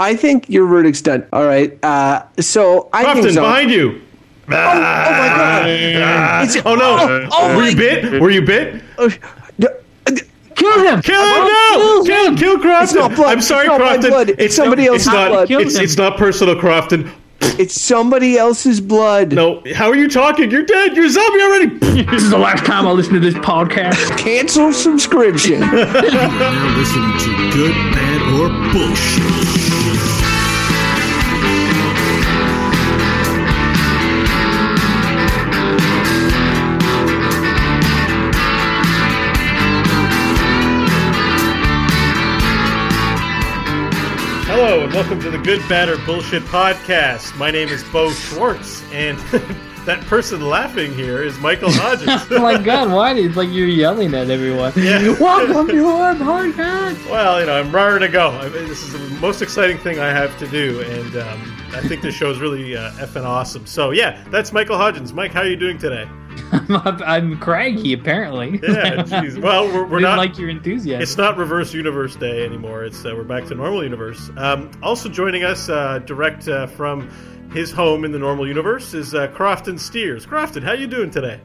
I think your verdict's done. All right. Uh, so I Crofton, think so. behind you. oh, oh my god! It's- Oh no! Oh, oh Were you bit? Were you bit? D- uh, Kill him! Kill him! No! Kill, kill Crofton! not blood. I'm sorry, It's not Crofton. blood. It's somebody else's it's not, blood. It's, it's not personal, Crofton. It's somebody else's blood. No, how are you talking? You're dead. You're a zombie already. This is the last time I listen to this podcast. Cancel subscription. Now listening to Good, Bad, or Bullshit. And welcome to the Good, Bad, or Bullshit podcast. My name is Beau Schwartz, and that person laughing here is Michael Hodges. oh my god, why? It's like you're yelling at everyone. Yeah. Welcome to our podcast. Well, you know, I'm raring to go. I mean, this is the most exciting thing I have to do, and um, I think this show is really uh, effing awesome. So, yeah, that's Michael Hodgins. Mike, how are you doing today? I'm, I'm craggy, apparently. Yeah, geez. Well, we're, we're Didn't like your enthusiasm. It's not reverse universe day anymore. It's uh, we're back to normal universe. Um, also joining us uh, direct uh, from his home in the normal universe is uh, Crofton Steers. Crofton, how you doing today?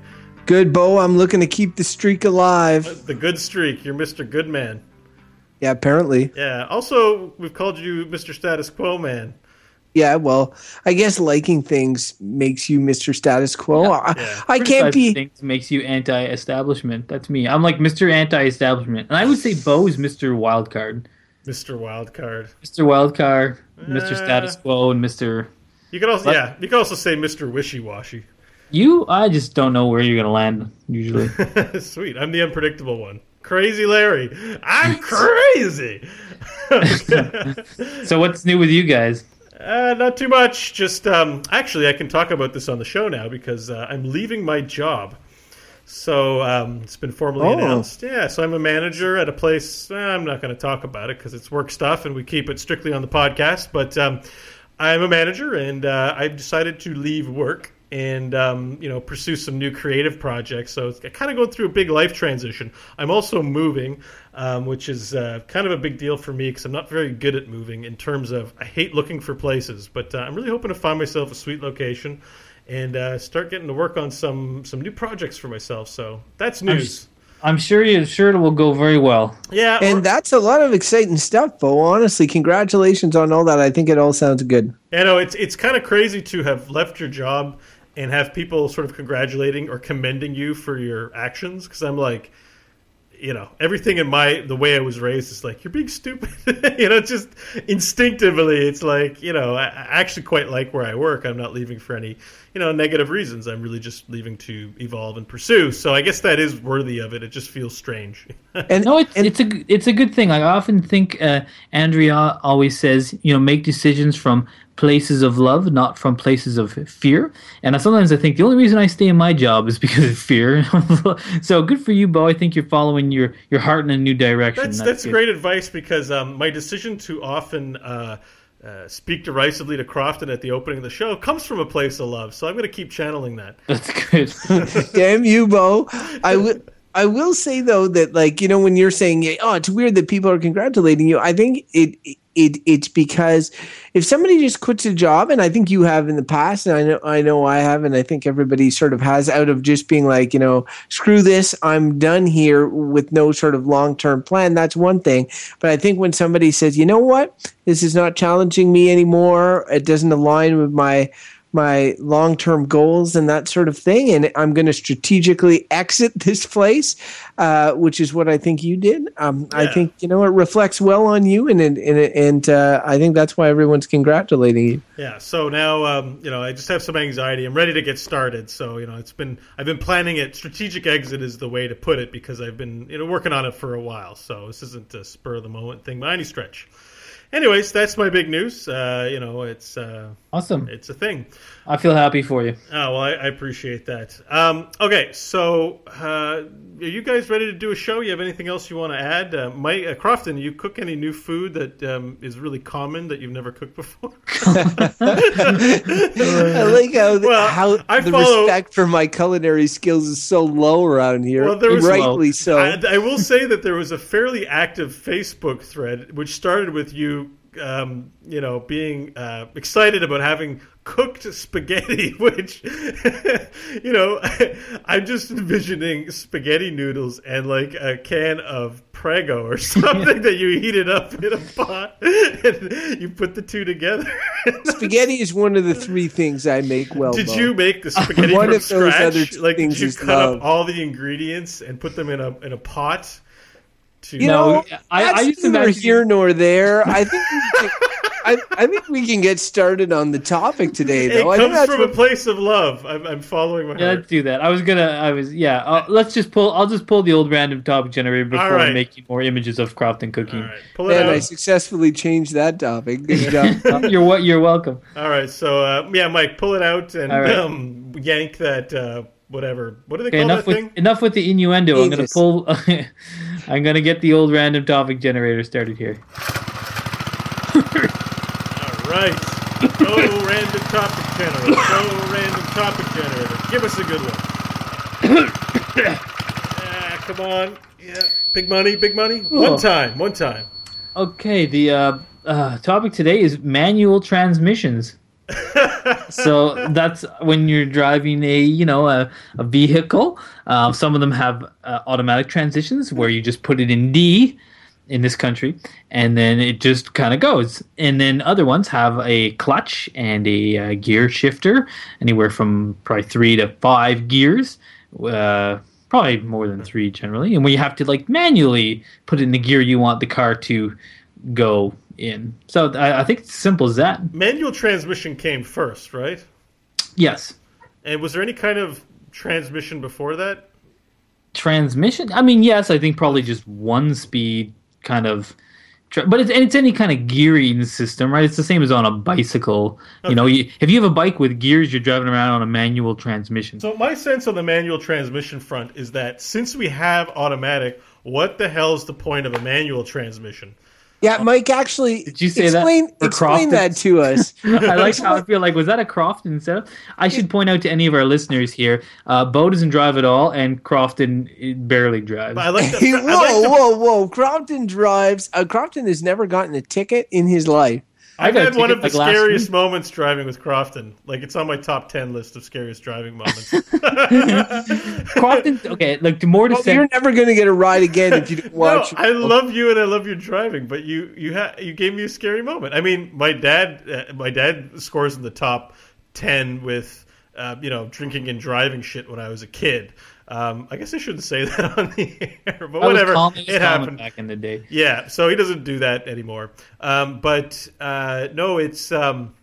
Good, Beau. I'm looking to keep the streak alive. The good streak. You're Mr. Goodman. Yeah, apparently. Yeah. Also, we've called you Mr. Status Quo Man. Yeah, well, I guess liking things makes you Mr. Status Quo. I, Yeah. I can't be. Things makes you anti-establishment. That's me. I'm like Mr. Anti-establishment, and I would say Beau is Mr. Wildcard, Mr. Wildcard. Mr. Wildcard, Mr. Uh. Status Quo, and Mr. You could also What? yeah. You could also say Mr. Wishy Washy. You. I just don't know where you're gonna land usually. Sweet. I'm the unpredictable one. Crazy Larry. I'm crazy. so what's new with you guys? Uh, not too much. Just um, actually, I can talk about this on the show now because uh, I'm leaving my job. So um, it's been formally Oh. announced. Yeah, so I'm a manager at a place. eh, I'm not going to talk about it because it's work stuff, and we keep it strictly on the podcast. But um, I'm a manager, and uh, I've decided to leave work and um, you know pursue some new creative projects. So it's kind of going through a big life transition. I'm also moving, um, which is uh, kind of a big deal for me because I'm not very good at moving in terms of I hate looking for places. But uh, I'm really hoping to find myself a sweet location and uh, start getting to work on some some new projects for myself. So that's news. I'm sure you sure it will go very well. Yeah, or- And that's a lot of exciting stuff, Beau. Honestly, congratulations on all that. I think it all sounds good. You know, it's it's kind of crazy to have left your job and have people sort of congratulating or commending you for your actions. Because I'm like, you know, everything in my the way I was raised is like you're being stupid. you know, just instinctively, it's like you know, I, I actually quite like where I work. I'm not leaving for any you know negative reasons. I'm really just leaving to evolve and pursue. So I guess that is worthy of it. It just feels strange. And, No, it's and it's a it's a good thing. I often think uh, Andrea always says, you know, make decisions from places of love, not from places of fear. And sometimes I think the only reason I stay in my job is because of fear. so good for you, Beau. I think you're following your your heart in a new direction. That's that's good. great advice because um, my decision to often uh, uh, speak derisively to Crofton at the opening of the show comes from a place of love. So I'm going to keep channeling that. That's good. damn you, Beau. I will. I will say though that like you know when you're saying oh it's weird that people are congratulating you. I think it it it's because if somebody just quits a job and I think you have in the past and I know I know I have and I think everybody sort of has out of just being like you know screw this I'm done here with no sort of long term plan. That's one thing. But I think when somebody says you know what this is not challenging me anymore. It doesn't align with my my long term goals and that sort of thing. And I'm going to strategically exit this place, uh, which is what I think you did. Um, I think, you know, it reflects well on you. And, and, and, and uh, I think that's why everyone's congratulating you. Yeah. So now, um, you know, I just have some anxiety. I'm ready to get started. So you know, it's been I've been planning it. Strategic exit is the way to put it because I've been you know working on it for a while. So this isn't a spur of the moment thing by any stretch. Anyways, that's my big news. Uh, you know, it's uh, awesome. it's a thing. I feel happy for you. Oh well, I, I appreciate that. Um, okay, so uh, are you guys ready to do a show? You have anything else you want to add? Uh, Mike uh, Crofton, you cook any new food that um, is really common that you've never cooked before? I like how, Well, how I the follow- respect for my culinary skills is so low around here. Well, there was- rightly so. I, I will say that there was a fairly active Facebook thread which started with you um, you know, being uh, excited about having cooked spaghetti, which, you know, I'm just envisioning spaghetti noodles and like a can of Prego or something that you heat it up in a pot and you put the two together. Spaghetti is one of the three things I make well. Did you make the spaghetti One from of those scratch? other like, did things you cut love. up all the ingredients and put them in a in a pot? To You No, know, I- I used to neither imagine- here nor there. I think we can, I, I think we can get started on the topic today, it though. I think comes that's from what- a place of love. I'm, I'm following my Yeah, heart. let's do that. I was gonna. I was. Yeah. Uh, let's just pull. I'll just pull the old random topic generator before right. making more images of Crofton cooking. All right, pull it Man, I successfully changed that topic. Good job. Uh, you're what? You're welcome. All right, so uh, yeah, Mike, pull it out and All right. um, yank that uh, whatever. What do they Okay, call enough that with thing? enough with the innuendo. I'm gonna pull. I'm gonna get the old random topic generator started here. All right, go random topic generator. Go random topic generator. Give us a good one. ah, come on, yeah, big money, big money. One Oh. time, one time. Okay, the uh, uh, topic today is manual transmissions. so that's when you're driving a you know a, a vehicle. Uh, some of them have uh, automatic transitions where you just put it in D in this country, and then it just kind of goes. And then other ones have a clutch and a uh, gear shifter, anywhere from probably three to five gears. Uh, probably more than three generally, and where you have to like manually put in the gear you want the car to go in. So I, I think it's simple as that. Manual transmission came first, right? Yes. And was there any kind of transmission before that? Transmission? I mean, yes, I think probably just one speed kind of. But it's, and it's any kind of gearing system, right? It's the same as on a bicycle. You know, you, if you have a bike with gears, you're driving around on a manual transmission. So my sense on the manual transmission front is that since we have automatic, what the hell is the point of a manual transmission? Yeah, Mike. Actually, Did you say that explain, for explain that to us. I like how I feel like was that a Crofton setup? I should point out to any of our listeners here, uh, Beau doesn't drive at all, and Crofton barely drives. I like the, Hey, I whoa, like the, whoa, whoa! Crofton drives. Uh, Crofton has never gotten a ticket in his life. I I've had one of the like, scariest moments driving with Crofton. Like it's on my top ten list of scariest driving moments. Crofton, okay, like to more to Well, say, you're never going to get a ride again if you don't no, watch. I love you and I love your driving, but you you ha- you gave me a scary moment. I mean, my dad uh, my dad scores in the top ten with uh, you know drinking and driving shit when I was a kid. Um, I guess I shouldn't say that on the air, but was whatever. it happened. back in the day. Yeah, so he doesn't do that anymore. Um, but uh, no, it's um,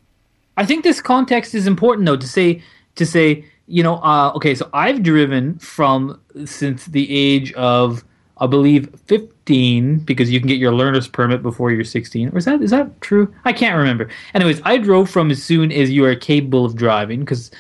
I think this context is important though to say to say you know uh, okay so I've driven from since the age of I believe 15 because you can get your learner's permit before you're 16 or is that is that true I can't remember anyways I drove from as soon as you are capable of driving because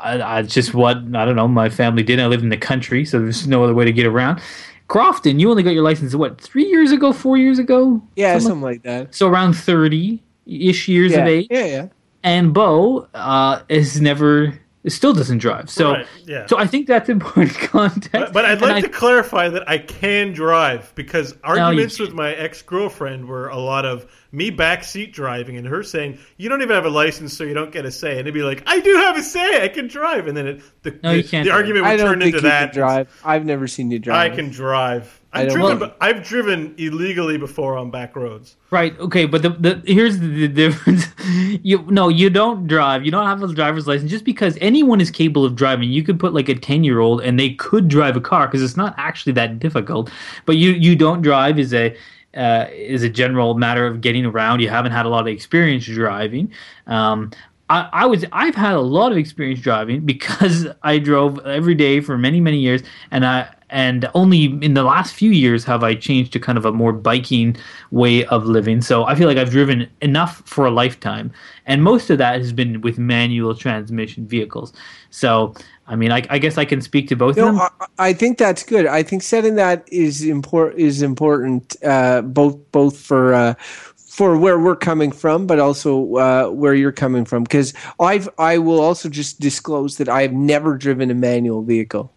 I, I it's just what I don't know my family did I lived in the country so there's no other way to get around Crofton you only got your license what three years ago four years ago yeah, Something something like that. so around 30 ish years Yeah, of age yeah, yeah. and Beau uh, is never still doesn't drive. So Right, yeah. so I think that's important context. But, but I'd And like I- to clarify that I can drive because arguments you with my ex girlfriend were a lot of me backseat driving and her saying, "You don't even have a license, so you don't get a say." And it'd be like, "I do have a say. I can drive." And then it, the No, the, you can't the drive. argument I would don't turn think into you that. can drive. I've never seen you drive. I can drive. I've driven. but I've driven illegally before on back roads. right, okay, but the, the here's the, the difference. You no, you don't drive. You don't have a driver's license just because anyone is capable of driving. You could put like a ten year old and they could drive a car because it's not actually that difficult. But you you don't drive is a uh, is a general matter of getting around. You haven't had a lot of experience driving. Um, I, I was I've had a lot of experience driving because I drove every day for many many years, and I and only in the last few years have I changed to kind of a more biking way of living. So I feel like I've driven enough for a lifetime, and most of that has been with manual transmission vehicles. So I mean, I, I guess I can speak to both of them. No, I, I think that's good. I think setting that is important is important uh, both both for uh, for where we're coming from, but also uh, where you're coming from. Because I've I will also just disclose that I have never driven a manual vehicle.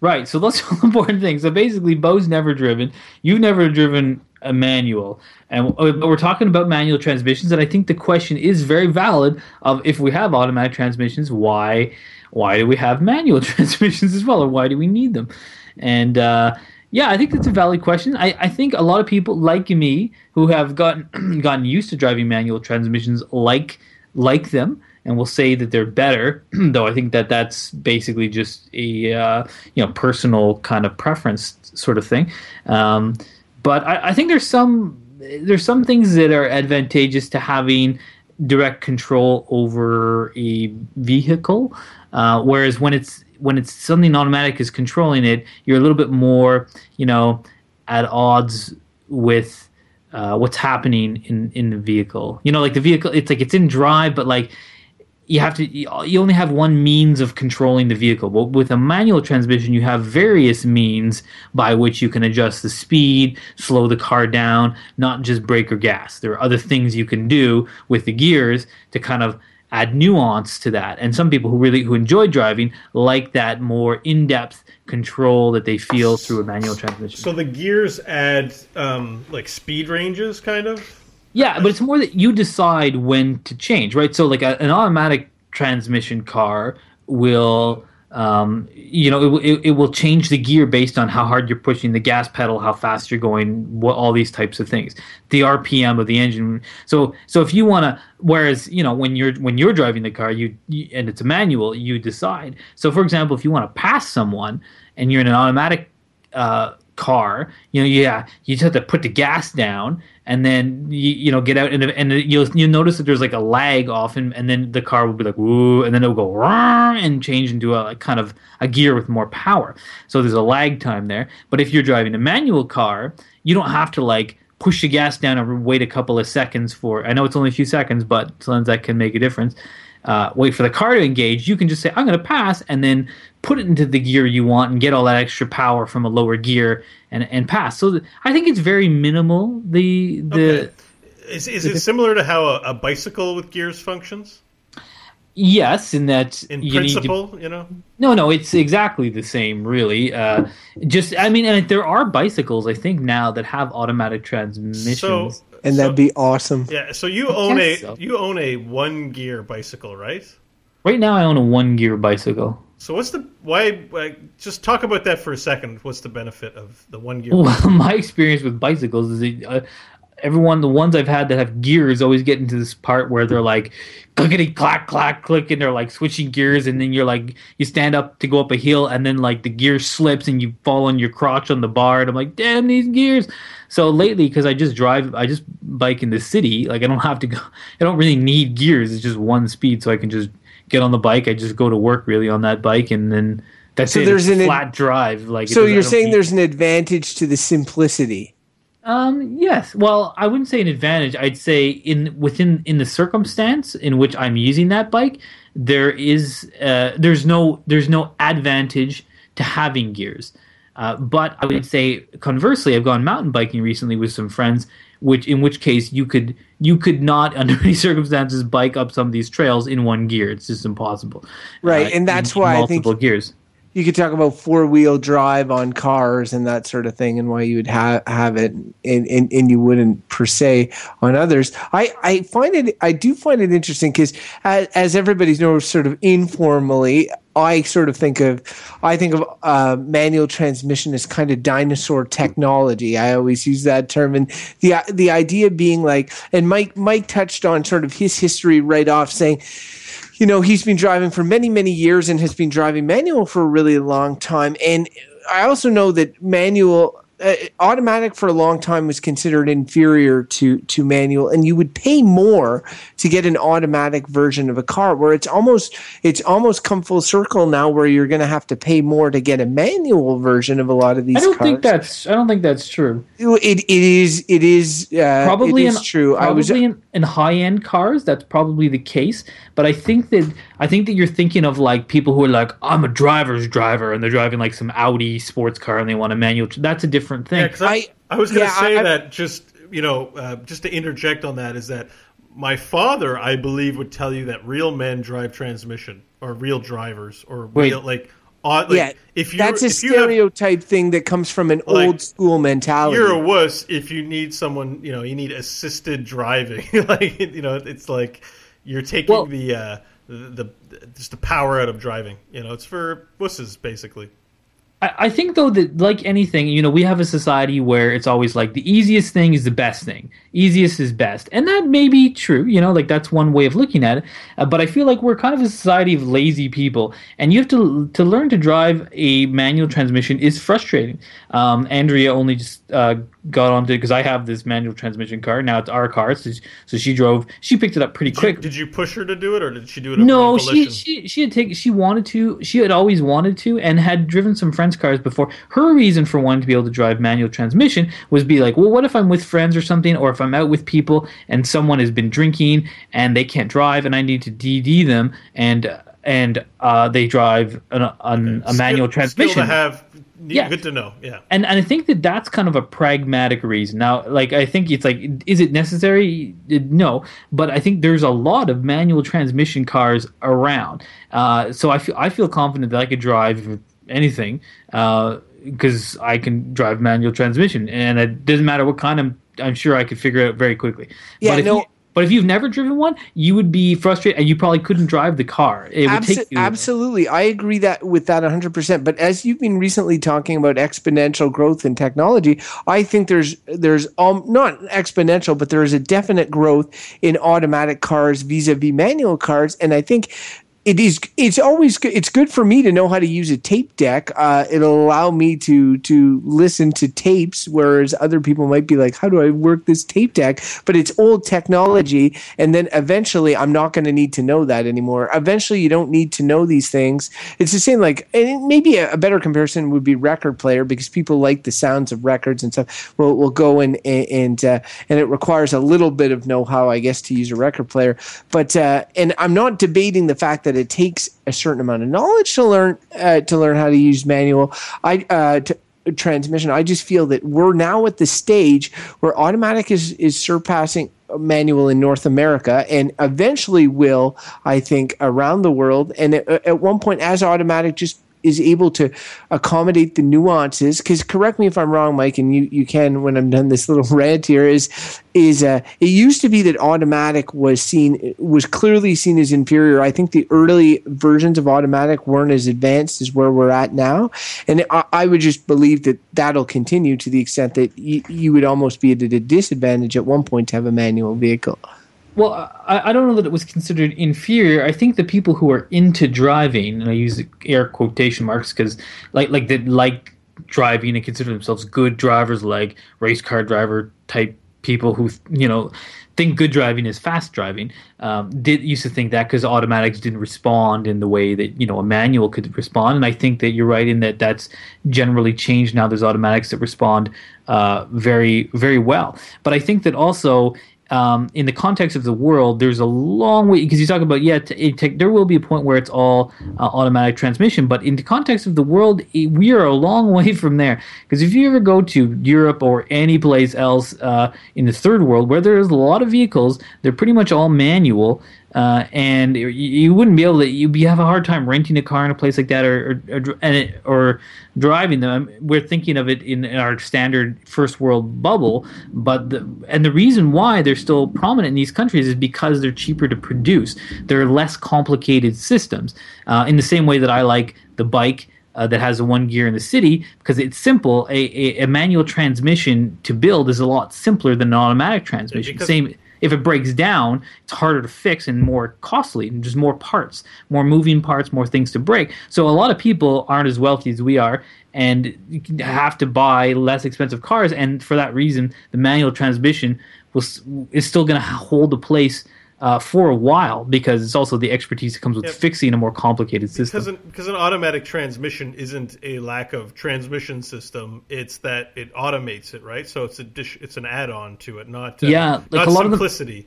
Right. So that's the important thing. So basically, Beau's never driven. You've never driven a manual, and uh, we're talking about manual transmissions, and I think the question is very valid. Of if we have automatic transmissions, why why do we have manual transmissions as well, or why do we need them? And uh, yeah, I think that's a valid question. I, I think a lot of people like me who have gotten gotten used to driving manual transmissions like like them and will say that they're better. though I think that that's basically just a uh, you know personal kind of preference sort of thing. Um, but I, I think there's some there's some things that are advantageous to having direct control over a vehicle, uh, whereas when it's when it's something automatic is controlling it, you're a little bit more, you know, at odds with uh, what's happening in in the vehicle. You know, like the vehicle, it's like it's in drive, but like you have to you only have one means of controlling the vehicle. But with a manual transmission you have various means by which you can adjust the speed slow the car down not just brake or gas. There are other things you can do with the gears to kind of add nuance to that. And some people who really who enjoy driving like that more in-depth control that they feel through a manual transmission. So the gears add um, like speed ranges, kind of. Yeah, but it's more that you decide when to change, right? So, like a, an automatic transmission car will, um, you know, it, it, it will change the gear based on how hard you're pushing the gas pedal, how fast you're going, what all these types of things, the RPM of the engine. So, so if you want to, whereas you know when you're when you're driving the car, you, you and it's a manual, you decide. So, for example, if you want to pass someone and you're in an automatic uh, car, you know, yeah, you just have to put the gas down and then you, you know get out and, and you'll you'll notice that there's like a lag often, and then the car will be like woo, and then it'll go and change into a like, kind of a gear with more power. So there's a lag time there. But if you're driving a manual car, you don't have to like push the gas down and wait a couple of seconds for. I know it's only a few seconds, but sometimes that can make a difference. Uh, wait for the car to engage. You can just say I'm going to pass, and then put it into the gear you want and get all that extra power from a lower gear and and pass. So th- I think it's very minimal. The the Okay. Is, is it similar to how a, a bicycle with gears functions yes, in that in you need to principle? You know, No, no, it's exactly the same, really. Uh, just, I mean, and there are bicycles, I think, now that have automatic transmissions. so and so- that'd be awesome. yeah. So you own a so. you own a one gear bicycle, right? right now, I own a one-gear bicycle. So what's the why? why just talk about that for a second. What's the benefit of the one gear? Well, my experience with bicycles is that, uh, everyone, the ones I've had that have gears, always get into this part where they're like clickety clack clack click, and they're like switching gears, and then you're like you stand up to go up a hill, and then like the gear slips and you fall on your crotch on the bar, and I'm like, damn these gears. So lately, because I just drive, I just bike in the city, like I don't have to go, I don't really need gears. It's just one speed, so I can just get on the bike. I just go to work really on that bike, and then. That's So it. there's It's an ad- flat drive. Like So you're saying need- there's an advantage to the simplicity. Um, yes. Well, I wouldn't say an advantage. I'd say in within in the circumstance in which I'm using that bike, there is uh, there's no there's no advantage to having gears. Uh, but I would say conversely, I've gone mountain biking recently with some friends, which in which case you could you could not under any circumstances bike up some of these trails in one gear. It's just impossible. Right, Uh, and that's why I think- multiple gears. You could talk about four wheel drive on cars and that sort of thing, and why you would ha- have it, and, and, and you wouldn't per se on others. I, I find it, I do find it interesting because as, as everybody knows, sort of informally, I sort of think of, I think of uh, manual transmission as kind of dinosaur technology. I always use that term, and the the idea being like, and Mike Mike touched on sort of his history right off, saying you know, he's been driving for many, many years and has been driving manual for a really long time. And I also know that manual, uh, automatic for a long time was considered inferior to, to manual, and you would pay more to get an automatic version of a car. Where it's almost, it's almost come full circle now, where you're going to have to pay more to get a manual version of a lot of these. I don't think that's I don't think that's true. it. It is. It is. Uh, probably it is in, true. I was. in, in high end cars, that's probably the case. But I think that I think that you're thinking of like people who are like, I'm a driver's driver, and they're driving like some Audi sports car, and they want a manual. That's a different thing. Yeah, 'cause I, I- I was going to yeah, say I- I- that just you know uh, just to interject on that is that my father I believe would tell you that real men drive transmission or real drivers or Wait. real like odd. Like, yeah, if you that's a if you have- stereotype thing that comes from an Like, old school mentality. you're a wuss if you need someone. You know, you need assisted driving. like you know, it's like you're taking Well- the, uh, the the just the power out of driving. You know, it's for wusses basically. I, think though that like anything, you know, we have a society where it's always like the easiest thing is the best thing. Easiest is best, and that may be true. You know, like that's one way of looking at it. Uh, but I feel like we're kind of a society of lazy people, and you have to to learn to drive a manual transmission is frustrating. Um, Andrea only just uh, got onto it because I have this manual transmission car now. It's our car, so, so she drove. She picked it up pretty quick. Did you push her to do it, or did she do it? No, she she she had taken she wanted to she had always wanted to and had driven some friends' cars before. Her reason for wanting to be able to drive manual transmission was be like, well, what if I'm with friends or something, or if I'm out with people and someone has been drinking and they can't drive and I need to DD them and and uh, they drive an, an, a manual Skill- transmission Skill to have. Yeah. Good to know. Yeah. and and I think that that's kind of a pragmatic reason. Now, like I think it's like, is it necessary? No, but I think there's a lot of manual transmission cars around. Uh, so I feel I feel confident that I could drive anything because I can drive manual transmission, and it doesn't matter what kind. I'm I'm sure I could figure it out very quickly. Yeah, but if no- you, but if you've never driven one, you would be frustrated, and you probably couldn't drive the car. It would take you. absolutely, I agree that with that 100%. But as you've been recently talking about exponential growth in technology, I think there's there's um not exponential, but there is a definite growth in automatic cars vis-a-vis manual cars, and I think. It is. It's always. good. It's good for me to know how to use a tape deck. Uh, it'll allow me to to listen to tapes, whereas other people might be like, "How do I work this tape deck?" But it's old technology, and then eventually, I'm not going to need to know that anymore. Eventually, you don't need to know these things. It's the same. Like, maybe a, a better comparison would be record player because people like the sounds of records and stuff. Will will go and and uh, and it requires a little bit of know how, I guess, to use a record player. But uh, and I'm not debating the fact that it takes a certain amount of knowledge to learn uh, to learn how to use manual. I uh, transmission. I just feel that we're now at the stage where automatic is is surpassing manual in North America and eventually will, I think, around the world. And at one point, as automatic just is able to accommodate the nuances because correct me if i'm wrong mike and you, you can when i'm done this little rant here is is uh, it used to be that automatic was seen was clearly seen as inferior. I think the early versions of automatic weren't as advanced as where we're at now and i, I would just believe that that'll continue to the extent that you, you would almost be at a disadvantage at one point to have a manual vehicle Well, I, I don't know that it was considered inferior. I think the people who are into driving, and I use air quotation marks because, like, like that like driving and consider themselves good drivers, like race car driver type people who you know think good driving is fast driving. Um, did used to think that because automatics didn't respond in the way that you know a manual could respond, and I think that you're right in that that's generally changed now. There's automatics that respond uh, very very well, but I think that also um, in the context of the world, there's a long way because you talk about yeah, t- take, there will be a point where it's all uh, automatic transmission, but in the context of the world, it, we are a long way from there. Because if you ever go to Europe or any place else uh, in the third world where there's a lot of vehicles, they're pretty much all manual. Uh, and you, you wouldn't be able to. You would have a hard time renting a car in a place like that, or or, or, and it, or driving them. We're thinking of it in, in our standard first world bubble, but the, and the reason why they're still prominent in these countries is because they're cheaper to produce. They're less complicated systems. Uh, in the same way that I like the bike. Uh, that has a one gear in the city because it's simple. A, a, a manual transmission to build is a lot simpler than an automatic transmission. because- Same if it breaks down, it's harder to fix and more costly, and just more parts, more moving parts, more things to break. So a lot of people aren't as wealthy as we are, and have to buy less expensive cars. And for that reason, the manual transmission is still going to hold a place uh, for a while because it's also the expertise that comes with Yep. fixing a more complicated system. Because an, because an automatic transmission isn't a lack of transmission system; it's that it automates it, right? So it's a dish, it's an add-on to it, not uh, Yeah, like not a lot of the- simplicity.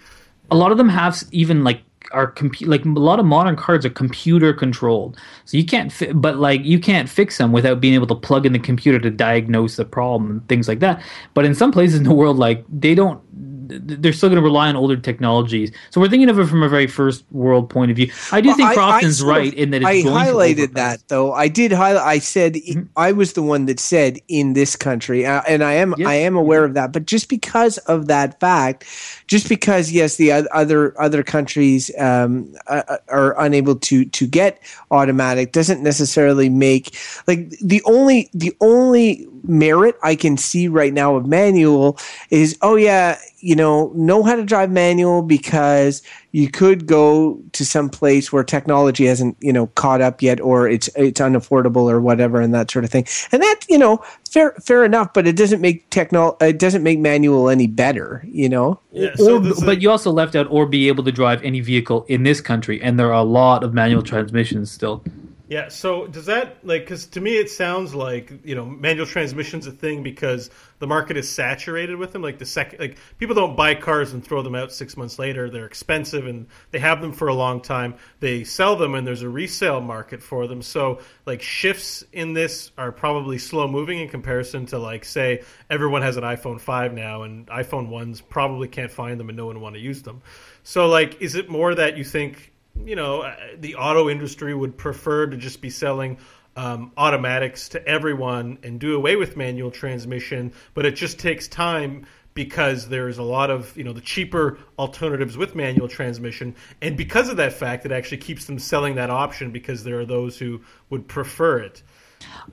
a lot of them have even like are compu- like a lot of modern cars are computer controlled so you can't fi- but like you can't fix them without being able to plug in the computer to diagnose the problem and things like that but in some places in the world like they don't they're still going to rely on older technologies. So we're thinking of it from a very first world point of view. I do Well, think I- I Crofton's of- right in that it's I highlighted that though. I did highlight. I said Mm-hmm. I was the one that said in this country, uh, and I am Yes, I am aware of that. But just because of that fact, just because yes, the other other countries um, uh, uh, are unable to to get automatic doesn't necessarily make like the only the only merit I can see right now of manual is oh yeah you know know how to drive manual because you could go to some place where technology hasn't you know caught up yet or it's it's unaffordable or whatever and that sort of thing and that you know fair fair enough but it doesn't make techno it doesn't make manual any better you know Yeah, so or, is- but you also left out or be able to drive any vehicle in this country, and there are a lot of manual transmissions still. Yeah. So does that like? Because to me, it sounds like you know manual transmission's a thing because the market is saturated with them. Like the second, like people don't buy cars and throw them out six months later. They're expensive and they have them for a long time. They sell them and there's a resale market for them. So like shifts in this are probably slow moving in comparison to like say everyone has an iPhone five now and iPhone ones probably can't find them and no one want to use them. So like, is it more that you think? You know, uh, the auto industry would prefer to just be selling um, automatics to everyone and do away with manual transmission, but it just takes time because there's a lot of you know the cheaper alternatives with manual transmission. And because of that fact it actually keeps them selling that option because there are those who would prefer it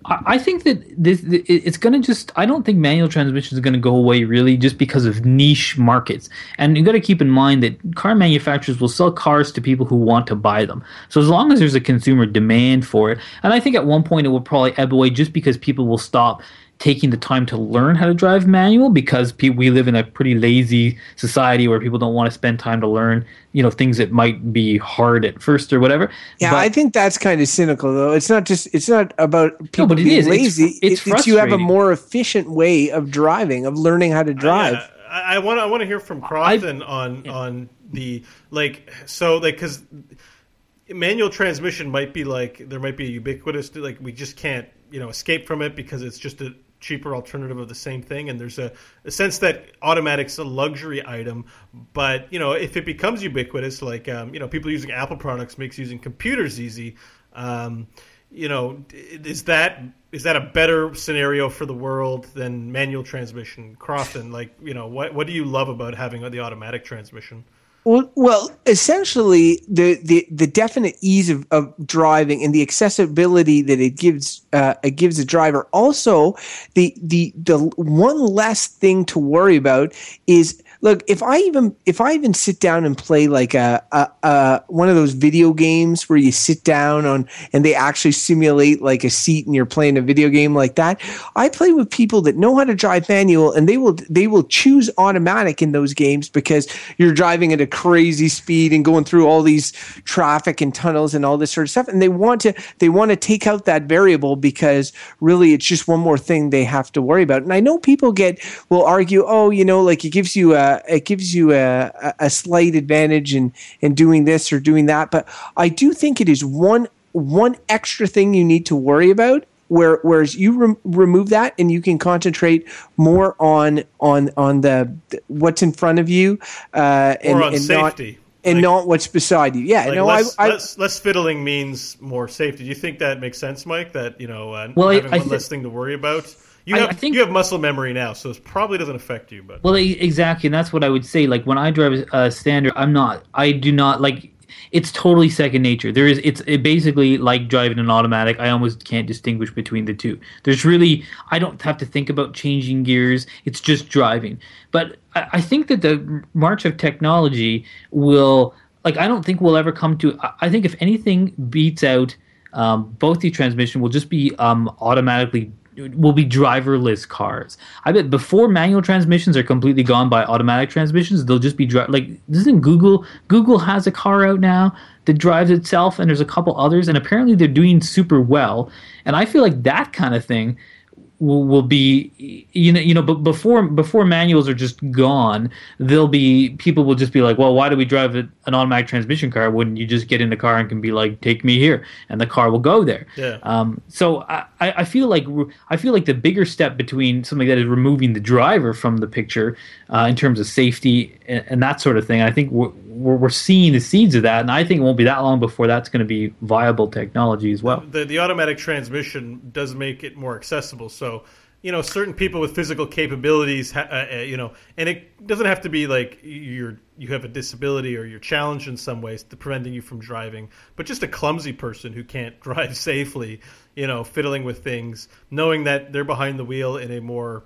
I think that this it's going to just. I don't think manual transmission is going to go away really, just because of niche markets. And you got to keep in mind that car manufacturers will sell cars to people who want to buy them. So as long as there's a consumer demand for it, and I think at one point it will probably ebb away, just because people will stop taking the time to learn how to drive manual because pe- we live in a pretty lazy society where people don't want to spend time to learn you know things that might be hard at first or whatever Yeah, But- I think that's kind of cynical, though. It's not just it's not about people but it being is. It's lazy. fr- it's It- it's you have a more efficient way of driving, of learning how to drive. Yeah, I want I want to hear from Crofton on on the like so like because manual transmission might be like there might be a ubiquitous like we just can't you know escape from it because it's just a cheaper alternative of the same thing and there's a, a sense that automatic's a luxury item but you know if it becomes ubiquitous like um, you know people using apple products makes using computers easy um, you know is that is that a better scenario for the world than manual transmission? Crofton like you know what what do you love about having the automatic transmission Well, essentially, the, the, the definite ease of, of driving and the accessibility that it gives uh, it gives a driver. Also, the the the one less thing to worry about is look if I even if I even sit down and play like a, a, a one of those video games where you sit down on and they actually simulate like a seat and you're playing a video game like that. I play with people that know how to drive manual and they will they will choose automatic in those games because you're driving at a crazy speed and going through all these traffic and tunnels and all this sort of stuff and they want to they want to take out that variable because really it's just one more thing they have to worry about and i know people get will argue oh you know like it gives you a it gives you a, a- a slight advantage in in doing this or doing that but i do think it is one one extra thing you need to worry about where whereas you rem- remove that and you can concentrate more on on on the what's in front of you uh and, or on and safety not and Like- not what's beside you yeah like no less, I, I less, less fiddling means more safety. Do you think that makes sense, Mike? That you know, uh, Well, having I one thi- less thing to worry about. You I- have I think- you have muscle memory now, so it probably doesn't affect you. But Well, exactly, and that's what I would say. Like when I drive a standard, I'm not. I do not like. It's totally second nature. There is. It's it basically like driving an automatic. I almost can't distinguish between the two. There's really. I don't have to think about changing gears. It's just driving. But I, I think that the march of technology will. Like I don't think we'll ever come to. I- I think if anything beats out um, both the transmission, will just be um, automatically will be driverless cars. I bet before manual transmissions are completely gone by automatic transmissions, they'll just be dri- like doesn't Google Google has a car out now that drives itself and there's a couple others and apparently they're doing super well. And I feel like that kind of thing will, will be you know you know but before before manuals are just gone they'll be people will just be like well why do we drive a, an automatic transmission car? Wouldn't you just get in the car and can be like take me here? And the car will go there. Yeah. um, so I, I I feel like I feel like the bigger step between something that is removing the driver from the picture uh, in terms of safety and, and that sort of thing I think we're, we're, seeing the seeds of that and I think it won't be that long before that's going to be viable technology as well the the automatic transmission does make it more accessible. So you know, certain people with physical capabilities, uh, uh, you know, and it doesn't have to be like you're you have a disability or you're challenged in some ways to preventing you from driving, but just a clumsy person who can't drive safely, you know, fiddling with things, knowing that they're behind the wheel in a more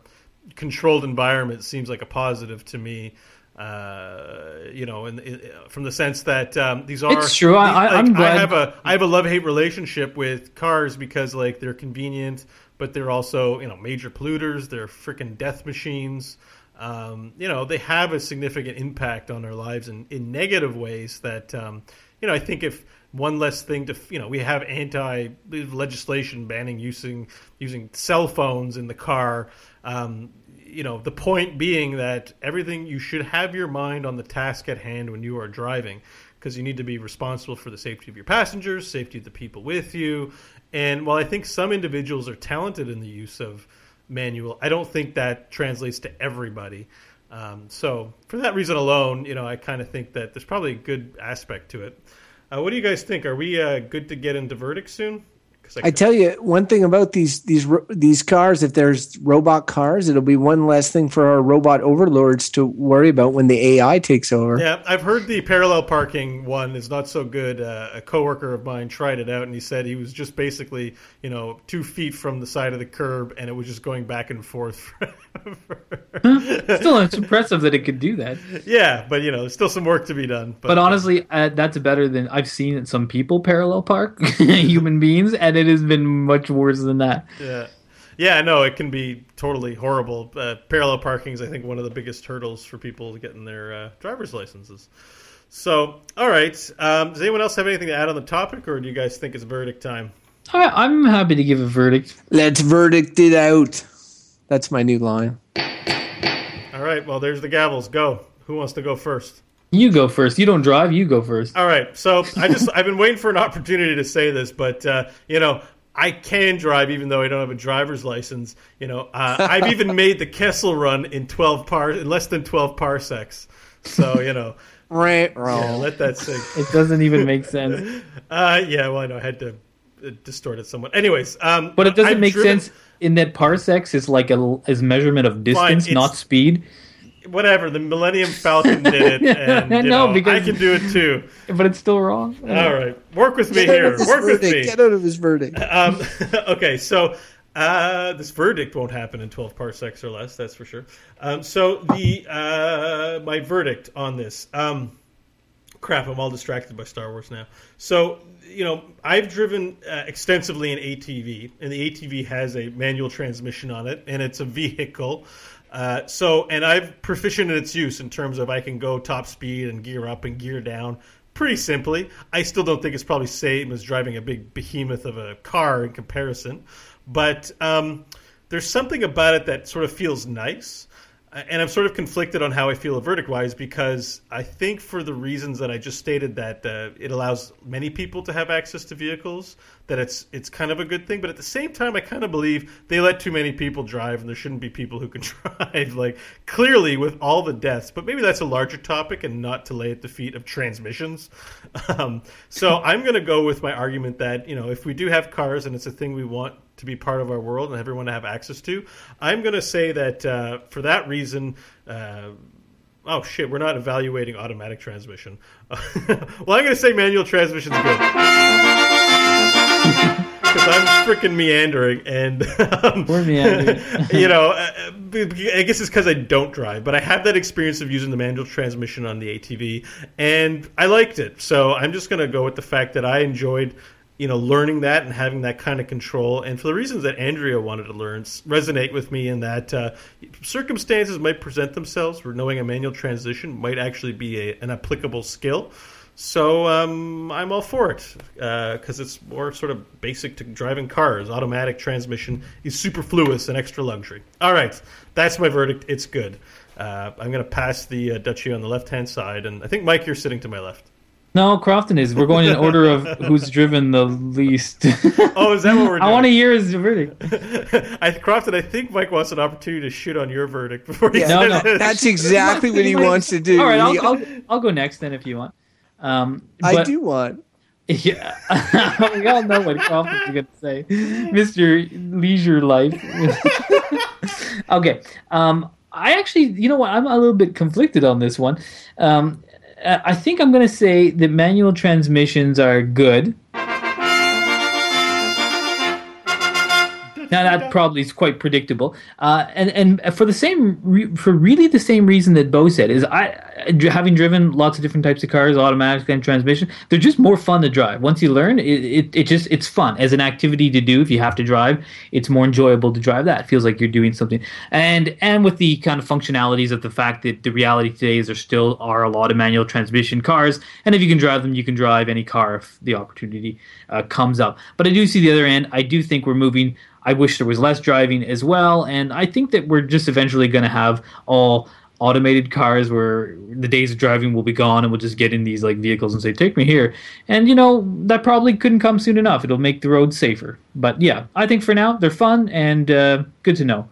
controlled environment seems like a positive to me. Uh, you know, in, in, from the sense that um, these are It's true. I- like, I'm glad- I have a I have a love hate relationship with cars because like they're convenient, but they're also you know major polluters. They're freaking death machines. Um, you know they have a significant impact on our lives in, in negative ways that um, you know I think if one less thing to you know we have anti legislation banning using using cell phones in the car. Um, you know the point being that everything you should have your mind on the task at hand when you are driving because you need to be responsible for the safety of your passengers safety of the people with you. And while i think some individuals are talented in the use of manual i don't think that translates to everybody. Um, so for that reason alone you know i kind of think that there's probably a good aspect to it. Uh, what do you guys think? Are we uh, good to get into verdict soon I tell you one thing about these these these cars. If there's robot cars, it'll be one less thing for our robot overlords to worry about when the AI takes over. Yeah, I've heard the parallel parking one is not so good. Uh, a coworker of mine tried it out, and he said he was just basically, you know, two feet from the side of the curb, and it was just going back and forth. Still, it's impressive that it could do that. yeah, but you know, there's still some work to be done. But, But honestly, uh, that's better than I've seen some people parallel park human beings, and it has been much worse than that. yeah, yeah, no, it can be totally horrible. Uh, parallel parking is, I think, one of the biggest hurdles for people getting their uh, driver's licenses. So, all right, um, does anyone else have anything to add on the topic, or do you guys think it's verdict time? I, I'm happy to give a verdict. Let's verdict it out. That's my new line. All right, well, there's the gavels. Go. Who wants to go first? You go first. You don't drive. You go first. All right. So I just I've been waiting for an opportunity to say this, but uh, you know I can drive even though I don't have a driver's license. You know uh, I've even made the Kessel run in twelve par in less than twelve parsecs. So you know Right, yeah, wrong. let that sink. It doesn't even make sense. Uh, yeah, well I know I had to uh, distort it somewhat. Anyways, um, But it doesn't I've make driven- sense in that parsecs is like a is measurement of distance, not speed. Whatever the Millennium Falcon did it, and I you know, know, because- I can do it too. But it's still wrong. All right, work with me Get here. of his Work with verdict. me. Get out of his verdict. Um, okay, so uh, this verdict won't happen in 12 parsecs or less, that's for sure. Um, so the uh, my verdict on this. Um, crap, I'm all distracted by Star Wars now. So you know, I've driven uh, extensively an ATV, and the ATV has a manual transmission on it, and it's a vehicle. Uh, so, and I've proficient in its use in terms of I can go top speed and gear up and gear down pretty simply. I still don't think it's probably same as driving a big behemoth of a car in comparison, but um, there's something about it that sort of feels nice. Uh, And I'm sort of conflicted on how I feel verdict wise because I think for the reasons that I just stated that uh, it allows many people to have access to vehicles that it's it's kind of a good thing but at the same time I kind of believe they let too many people drive and there shouldn't be people who can drive like clearly with all the deaths but maybe that's a larger topic and not to lay at the feet of transmissions um, so I'm going to go with my argument that you know if we do have cars and it's a thing we want to be part of our world and everyone to have access to. I'm going to say that uh, for that reason, uh, oh shit, we're not evaluating automatic transmission. well, I'm going to say manual transmission's good. Because I'm freaking meandering, and um, We're meandering. you know, uh, b- I guess it's because I don't drive, but I have that experience of using the manual transmission on the ATV, and I liked it. So I'm just going to go with the fact that I enjoyed, you know, learning that and having that kind of control. And for the reasons that Andrea wanted to learn, resonate with me in that uh, circumstances might present themselves where knowing a manual transition might actually be a, an applicable skill. So um, I'm all for it because it's more sort of basic to driving cars. Automatic transmission is superfluous and extra luxury. All right, that's my verdict. It's good. Uh, I'm going to pass the uh, duchy on the left hand side, and I think Mike, you're sitting to my left. No, Crofton is. We're going in order of who's driven the least. Oh, is that what we're doing? I want to hear his verdict. I, Crofton, I think Mike wants an opportunity to shit on your verdict before he Yeah. says No, no. That's exactly what he wants to do. All right, I'll, I'll, I'll go next then if you want. Um, I do want. Yeah, we all know what Crofton's going to say, Mister Leisure Life. okay, um, I actually, you know what? I'm a little bit conflicted on this one. Um, I think I'm going to say that manual transmissions are good. Now that probably is quite predictable, uh, and and for the same re- for really the same reason that Beau said is I having driven lots of different types of cars, automatic and transmission, they're just more fun to drive. Once you learn, it, it, it just it's fun as an activity to do. If you have to drive, it's more enjoyable to drive that. It feels like you're doing something, and and with the kind of functionalities of the fact that the reality today is there still are a lot of manual transmission cars, and if you can drive them, you can drive any car if the opportunity uh, comes up. But I do see the other end. I do think we're moving. I wish there was less driving as well, and I think that we're just eventually going to have all automated cars where the days of driving will be gone, and we'll just get in these like vehicles and say, "Take me here." And you know that probably couldn't come soon enough. It'll make the roads safer. But yeah, I think for now they're fun and uh, good to know.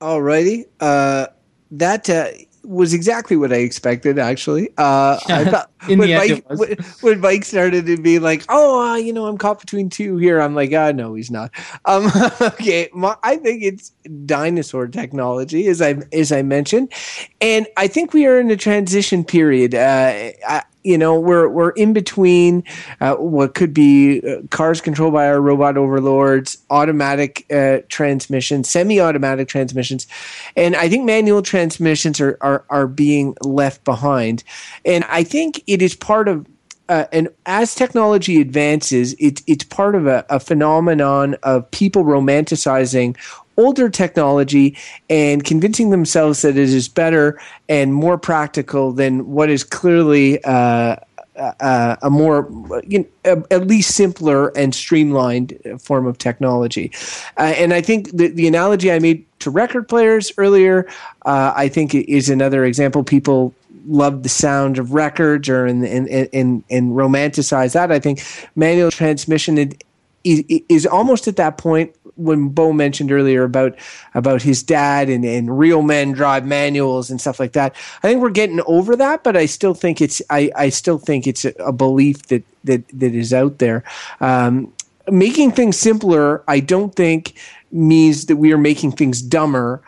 Alrighty. Uh, that uh, was exactly what I expected. Actually, uh, I thought when Mike when, when Mike started to be like, "Oh, uh, you know, I'm caught between two here," I'm like, "Ah, no, he's not." Um, okay, my, I think it's dinosaur technology, as I as I mentioned, and I think we are in a transition period. Uh, I, you know, we're we're in between uh, what could be uh, cars controlled by our robot overlords, automatic uh, transmissions, semi-automatic transmissions, and I think manual transmissions are are are being left behind, and I think it is part of. Uh, and as technology advances, it's it's part of a, a phenomenon of people romanticizing older technology and convincing themselves that it is better and more practical than what is clearly uh, uh, a more, you know, at least simpler and streamlined form of technology. Uh, and I think the, the analogy I made to record players earlier, uh, I think is another example. People love the sound of records or and romanticize that. I think manual transmission is, is almost at that point when Beau mentioned earlier about about his dad and, and real men drive manuals and stuff like that. I think we're getting over that, but I still think it's I, I still think it's a, a belief that that that is out there. Um, making things simpler, I don't think means that we are making things dumber.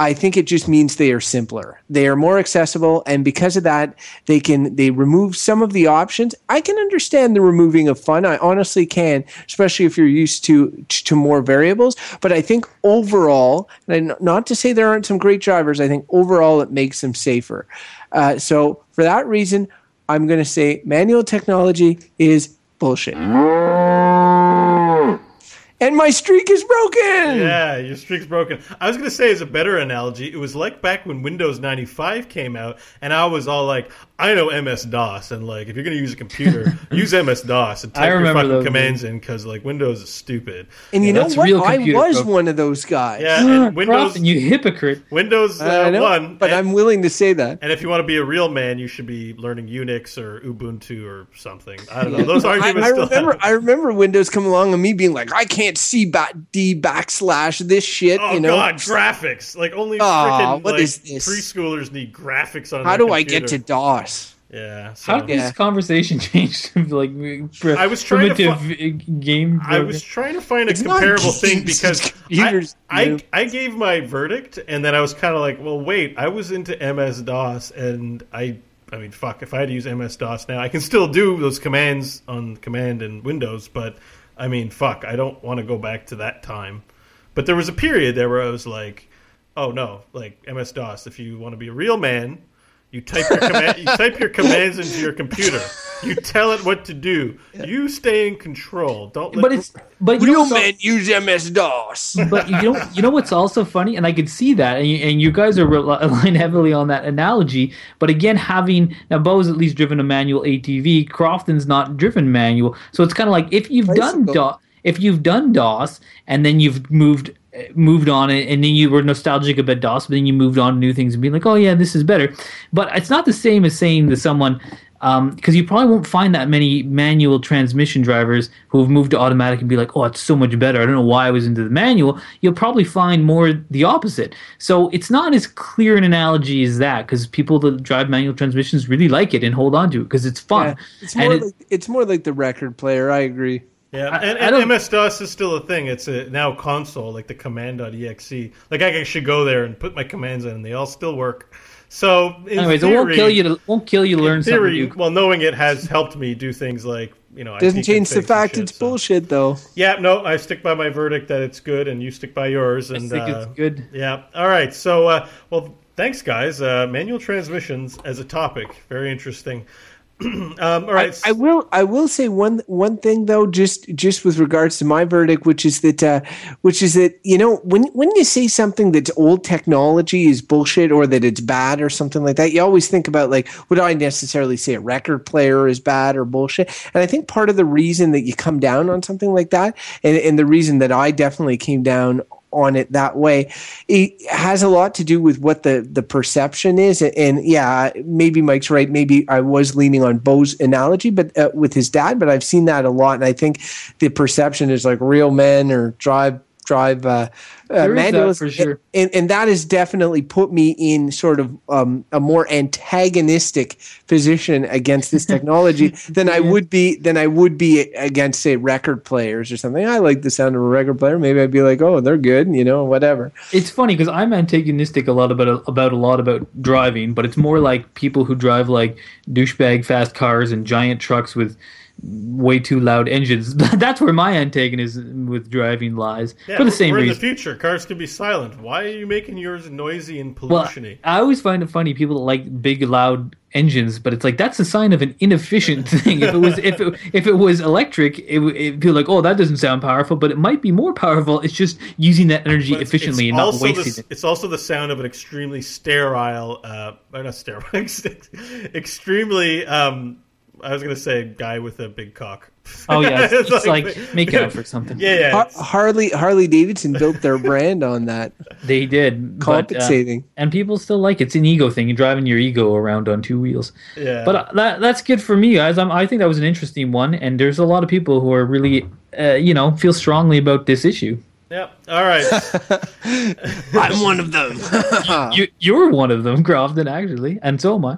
I think it just means they are simpler. They are more accessible, and because of that, they can they remove some of the options. I can understand the removing of fun. I honestly can, especially if you're used to to more variables. But I think overall, and not to say there aren't some great drivers, I think overall it makes them safer. Uh, so for that reason, I'm going to say manual technology is bullshit. And my streak is broken. Yeah, your streak's broken. I was going to say, as a better analogy, it was like back when Windows 95 came out, and I was all like, I know MS DOS, and like, if you're going to use a computer, use MS DOS and type your fucking those commands in because like Windows is stupid. And you know what? real I was program. one of those guys. Yeah, and Windows Crofton, you hypocrite. Windows uh, I know, one, but and, I'm willing to say that. and if you want to be a real man, you should be learning Unix or Ubuntu or something. I don't know. Those arguments I still remember. happen. I remember Windows come along and me being like, I can't see back D backslash this shit. Oh you know, god, graphics! Like only Aw, freaking what like is this? preschoolers need graphics on. how their do I get to. DOS? Yeah, so. How did Yeah. this conversation change to like pr- I was trying to primitive game? I was trying to find a It's comparable thing because computers, I. I, I gave my verdict and then I was kind of like, well, wait, I was into MS DOS and I, I mean, fuck, if I had to use MS DOS now, I can still do those commands on command and Windows, but I mean, fuck, I don't want to go back to that time. But there was a period there where I was like, oh no, like MS DOS, if you want to be a real man, you type your command, you type your commands into your computer. You tell it what to do. You stay in control. Don't. Let But it's but you Real know, men use MS DOS. but you know you know what's also funny, and I could see that, and you, and you guys are relying heavily on that analogy. But again, having now Beau's at least driven a manual ATV, Crofton's not driven manual, so it's kind of like if you've done DOS, if you've done DOS, and then you've moved moved on and and then you were nostalgic about DOS, but then you moved on to new things and being like, oh yeah, this is better. But it's not the same as saying to someone, um, because you probably won't find that many manual transmission drivers who have moved to automatic and be like, oh, it's so much better. I don't know why I was into the manual. You'll probably find more the opposite. So it's not as clear an analogy as that because people that drive manual transmissions really like it and hold on to it because it's fun. Yeah, it's And more it- like it's more like the record player. I agree. Yeah, I- and, and don't- MS DOS is still a thing. It's a now console, like the command.exe. Like I should go there and put my commands in, and they all still work. So, in anyways, theory, it won't kill you. To, won't kill you learn in something new. well, knowing it has helped me do things like you know. Doesn't change the fact shit, it's so- bullshit, though. Yeah, no, I stick by my verdict that it's good, and you stick by yours. I And think uh, it's good. Yeah. All right. So, uh, well, thanks, guys. Uh, manual transmissions as a topic, very interesting. um, all right. I will. I will say one one thing though, just just with regards to my verdict, which is that, uh, which is that you know when when you say something that's old technology is bullshit or that it's bad or something like that, you always think about like would I necessarily say a record player is bad or bullshit? And I think part of the reason that you come down on something like that, and, and the reason that I definitely came down on it that way. It has a lot to do with what the the perception is. And, and yeah maybe mike's right. Maybe i was leaning on Beau's analogy but uh, with his dad but i've seen that a lot. And i think the perception is like real men or drive drive uh, uh, There is that manuals for sure. and, and that has definitely put me in sort of um, a more antagonistic position against this technology than I would be than I would be against say record players or something. I like the sound of a record player. Maybe I'd be like, oh, they're good, you know, whatever. It's funny because I'm antagonistic a lot about about a lot about driving, but it's more like people who drive like douchebag fast cars and giant trucks with way too loud engines. That's where my antagonism with driving lies yeah, for the same we're in reason. the future. Cars can be silent. Why are you making yours noisy and well. I always find it funny people that like big loud engines, but it's like that's a sign of an inefficient thing. if it was if it, if it was electric, it would feel like oh that doesn't sound powerful, but it might be more powerful. It's just using that energy it's- efficiently it's and not wasting the, it. It's also the sound of an extremely sterile, uh, or not sterile, extremely. Um, I was going to say guy with a big cock. Oh yeah, it's, It's it's like- like, make out for something. Yeah, yeah. Har- Harley Harley Davidson built their brand on that They did but, uh, compensating. and people still like it. It's an ego thing. You're driving your ego around on two wheels. Yeah. But uh, that that's good for me, guys. I'm, I think that was an interesting one, and there's a lot of people who are really, uh, you know, feel strongly about this issue. yeah. All right. I'm one of them. You you're one of them, Crofton, actually, and so am I.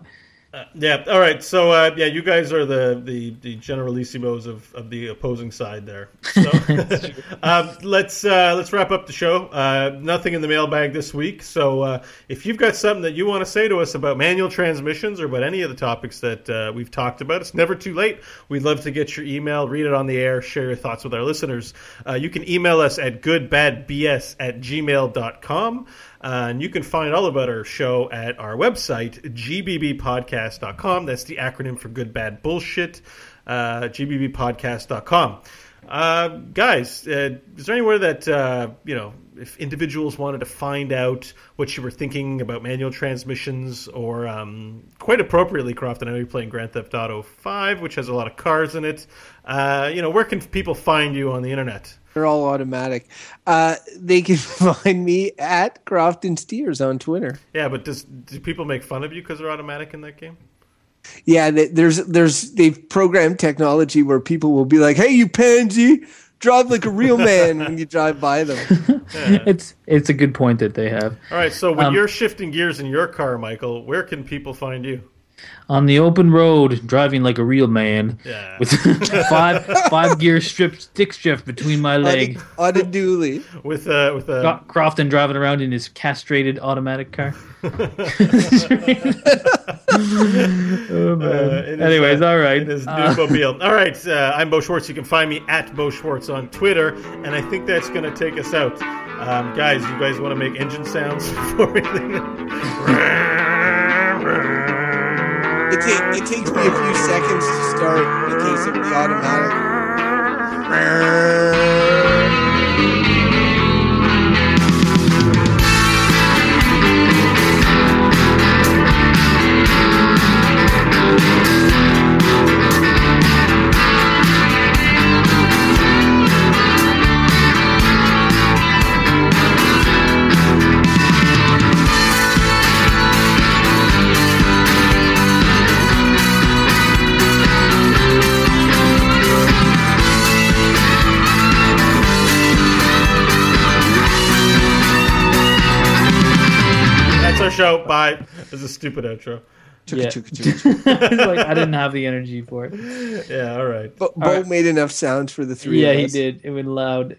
Yeah. All right. So uh, yeah, you guys are the the the generalissimos of, of the opposing side there. So um, let's uh, let's wrap up the show. Uh, nothing in the mailbag this week. So uh, if you've got something that you want to say to us about manual transmissions or about any of the topics that uh, we've talked about, it's never too late. We'd love to get your email, read it on the air, share your thoughts with our listeners. Uh, you can email us at goodbadbs at gmail.com. Uh, and you can find all about our show at our website, gbbpodcast.com. That's the acronym for Good Bad Bullshit, uh, gbbpodcast.com. Uh, guys, uh, is there anywhere that, uh, you know, if individuals wanted to find out what you were thinking about manual transmissions, or um, quite appropriately, Crofton, I know you're playing Grand Theft Auto 5, which has a lot of cars in it. Uh, you know, where can people find you on the internet? They're all automatic. Uh, they can find me at Crofton Steers on Twitter. Yeah, but does do people make fun of you because they're automatic in that game? Yeah, th- there's there's they've programmed technology where people will be like, "Hey, you pansy, drive like a real man" when you drive by them. It's it's a good point that they have All right, so when Um, you're shifting gears in your car, Michael, where can people find you? On the open road, driving like a real man, Yeah. with five five gear strip stick shift between my On a, on a dually. With uh, with a Cro- Crofton driving around in his castrated automatic car. oh, man. uh, in his, Anyways, uh, all right. his new Uh, mobile. All right, uh, I'm Beau Schwartz. You can find me at Beau Schwartz on Twitter, and I think that's going to take us out. Um, guys, you guys want to make engine sounds before we leave? It, it takes me a few seconds to start in case it was automatic. That's our show. Bye. This is a stupid outro. Yeah. It's like I didn't have the energy for it. Yeah, all right. But Beau right. made enough sounds for the three Yeah, of he did. It went loud.